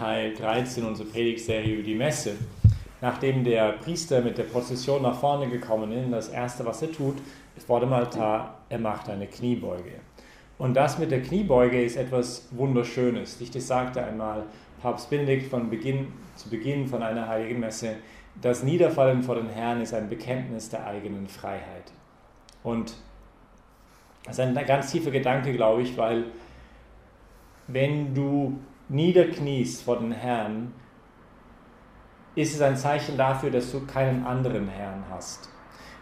Teil 13 unserer Predigtserie über die Messe. Nachdem der Priester mit der Prozession nach vorne gekommen ist, das Erste, was er tut, ist vor dem Altar, er macht eine Kniebeuge. Und das mit der Kniebeuge ist etwas Wunderschönes. Das sagte einmal Papst Benedikt von Beginn, zu Beginn von einer heiligen Messe, das Niederfallen vor den Herrn ist ein Bekenntnis der eigenen Freiheit. Und das ist ein ganz tiefer Gedanke, glaube ich, weil wenn du niederkniest vor den Herrn, ist es ein Zeichen dafür, dass du keinen anderen Herrn hast.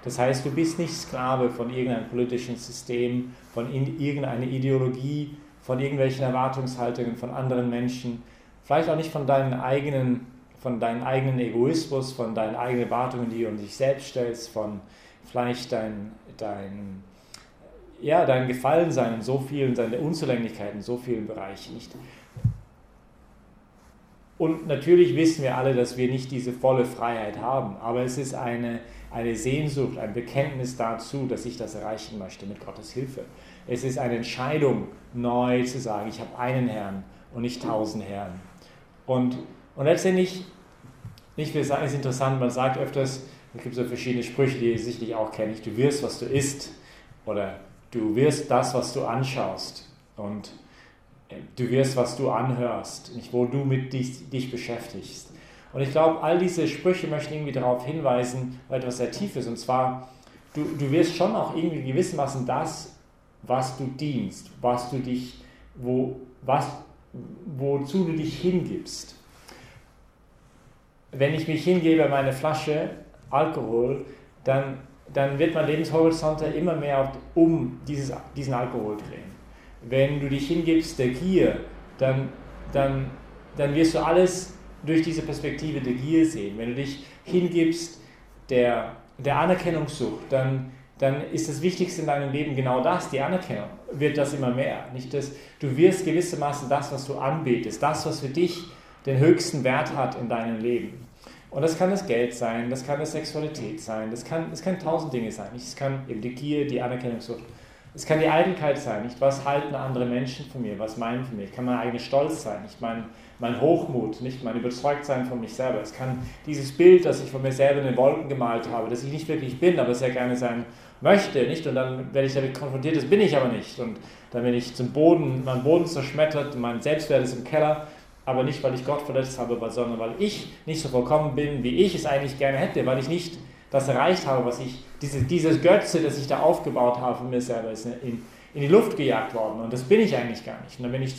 Das heißt, du bist nicht Sklave von irgendeinem politischen System, von irgendeiner Ideologie, von irgendwelchen Erwartungshaltungen von anderen Menschen, vielleicht auch nicht von deinen eigenen, von deinem eigenen Egoismus, von deinen eigenen Erwartungen, die du an dich selbst stellst, von vielleicht dein, dein, ja, dein Gefallensein in so vielen, deine Unzulänglichkeiten in so vielen Bereichen nicht. Und natürlich wissen wir alle, dass wir nicht diese volle Freiheit haben, aber es ist eine, eine Sehnsucht, ein Bekenntnis dazu, dass ich das erreichen möchte mit Gottes Hilfe. Es ist eine Entscheidung, neu zu sagen, ich habe einen Herrn und nicht tausend Herren. Und, und letztendlich, nicht wir sagen, es ist interessant, man sagt öfters, es gibt so verschiedene Sprüche, die ihr sicherlich auch kennt, du wirst, was du isst oder du wirst das, was du anschaust. Und du wirst, was du anhörst, nicht wo du mit dich, dich beschäftigst. Und ich glaube, all diese Sprüche möchten irgendwie darauf hinweisen, weil etwas sehr tief ist. Und zwar, du, du wirst schon auch irgendwie gewissermaßen das, was du dienst, was du dich, wo, was, wozu du dich hingibst. Wenn ich mich hingebe, meine Flasche Alkohol, dann, dann wird mein Lebenshorizont immer mehr um dieses, diesen Alkohol drehen wenn du dich hingibst der Gier, dann, dann, dann wirst du alles durch diese Perspektive der Gier sehen. Wenn du dich hingibst der, der Anerkennungssucht, dann, dann ist das Wichtigste in deinem Leben genau das, die Anerkennung. Wird das immer mehr. Nicht das, du wirst gewissermaßen das, was du anbetest, das, was für dich den höchsten Wert hat in deinem Leben. Und das kann das Geld sein, das kann das Sexualität sein, das kann, das kann tausend Dinge sein. Es kann eben die Gier, die Anerkennungssucht. Es kann die Eitelkeit sein, nicht was halten andere Menschen von mir, was meinen von mir. Es kann mein eigener Stolz sein, nicht mein, mein Hochmut, nicht mein Überzeugtsein von mich selber. Es kann dieses Bild, das ich von mir selber in den Wolken gemalt habe, das ich nicht wirklich bin, aber sehr gerne sein möchte, nicht? Und dann werde ich damit konfrontiert, das bin ich aber nicht. Und dann bin ich zum Boden, mein Boden zerschmettert, mein Selbstwert ist im Keller, aber nicht, weil ich Gott verletzt habe, sondern weil ich nicht so vollkommen bin, wie ich es eigentlich gerne hätte, weil ich nicht das erreicht habe, was ich, diese, dieses Götze, das ich da aufgebaut habe von mir selber, ist in, in die Luft gejagt worden. Und das bin ich eigentlich gar nicht. Und dann bin ich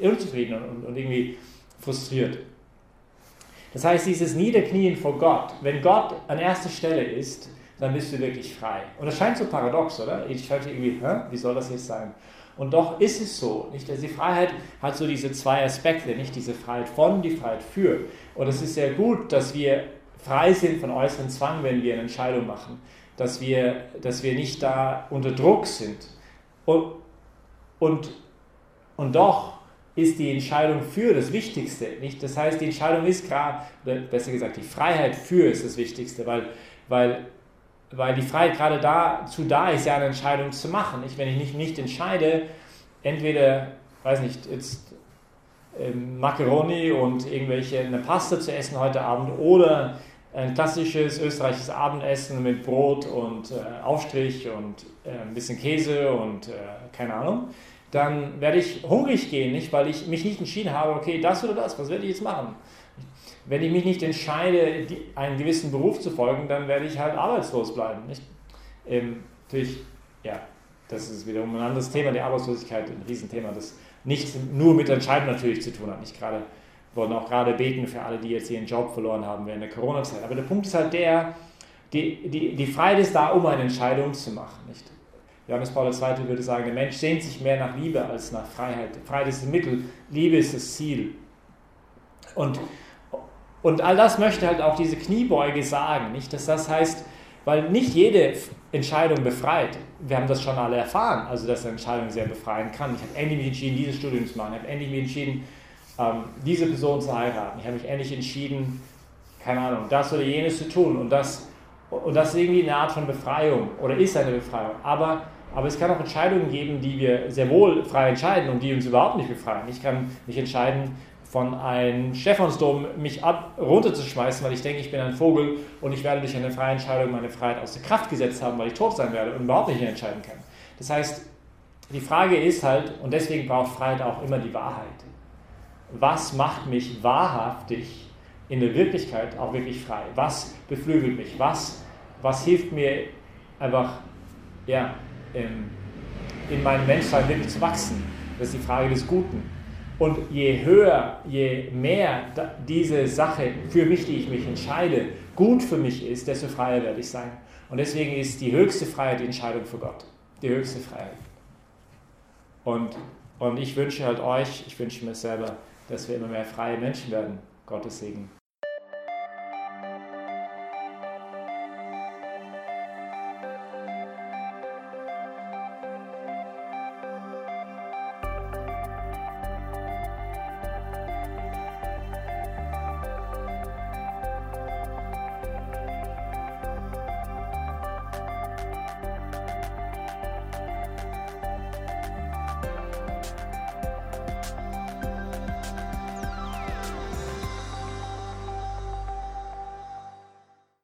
unzufrieden und, und irgendwie frustriert. Das heißt, dieses Niederknien vor Gott, wenn Gott an erster Stelle ist, dann bist du wirklich frei. Und das scheint so paradox, oder? Ich schaue irgendwie, hä? wie soll das jetzt sein? Und doch ist es so. Nicht? Also die Freiheit hat so diese zwei Aspekte, nicht diese Freiheit von, die Freiheit für. Und es ist sehr gut, dass wir frei sind von äußeren Zwang, wenn wir eine Entscheidung machen, dass wir, dass wir nicht da unter Druck sind. Und, und, und doch ist die Entscheidung für das Wichtigste. Nicht? Das heißt, die Entscheidung ist gerade, besser gesagt, die Freiheit für ist das Wichtigste, weil, weil, weil die Freiheit gerade dazu da ist, ja eine Entscheidung zu machen. Nicht? Wenn ich mich nicht entscheide, entweder, weiß nicht, jetzt Macaroni und irgendwelche eine Pasta zu essen heute Abend oder ein klassisches österreichisches Abendessen mit Brot und äh, Aufstrich und äh, ein bisschen Käse und äh, keine Ahnung, dann werde ich hungrig gehen, nicht, weil ich mich nicht entschieden habe, okay, das oder das, was werde ich jetzt machen? Wenn ich mich nicht entscheide, die, einen gewissen Beruf zu folgen, dann werde ich halt arbeitslos bleiben. Nicht? Ähm, natürlich, ja, das ist wiederum ein anderes Thema, die Arbeitslosigkeit, ein Riesenthema, das nicht nur mit Entscheidung natürlich zu tun hat, nicht gerade wollen auch gerade beten für alle, die jetzt ihren Job verloren haben während der Corona-Zeit. Aber der Punkt ist halt der, die, die, die Freiheit ist da, um eine Entscheidung zu machen. Nicht? Johannes Paul II. würde sagen, der Mensch sehnt sich mehr nach Liebe als nach Freiheit. Freiheit ist das Mittel, Liebe ist das Ziel. Und, und all das möchte halt auch diese Kniebeuge sagen. Nicht? Dass das heißt, weil nicht jede Entscheidung befreit. Wir haben das schon alle erfahren, also dass eine Entscheidung sehr befreien kann. Ich habe endlich mich entschieden, dieses Studium zu machen. Ich habe endlich mich entschieden, ähm, diese Person zu heiraten. Ich habe mich endlich entschieden, keine Ahnung, das oder jenes zu tun. Und das, und das ist irgendwie eine Art von Befreiung oder ist eine Befreiung. Aber, aber es kann auch Entscheidungen geben, die wir sehr wohl frei entscheiden und die uns überhaupt nicht befreien. Ich kann mich entscheiden, von einem Stephansdom mich ab, runterzuschmeißen, weil ich denke, ich bin ein Vogel und ich werde durch eine freie Entscheidung meine Freiheit aus der Kraft gesetzt haben, weil ich tot sein werde und überhaupt nicht mehr entscheiden kann. Das heißt, die Frage ist halt, und deswegen braucht Freiheit auch immer die Wahrheit. Was macht mich wahrhaftig in der Wirklichkeit auch wirklich frei? Was beflügelt mich? Was, was hilft mir einfach ja, in meinem Menschsein wirklich zu wachsen? Das ist die Frage des Guten. Und je höher, je mehr diese Sache, für mich, die ich mich entscheide, gut für mich ist, desto freier werde ich sein. Und deswegen ist die höchste Freiheit die Entscheidung für Gott. Die höchste Freiheit. Und, und ich wünsche halt euch, ich wünsche mir selber, dass wir immer mehr freie Menschen werden. Gottes Segen.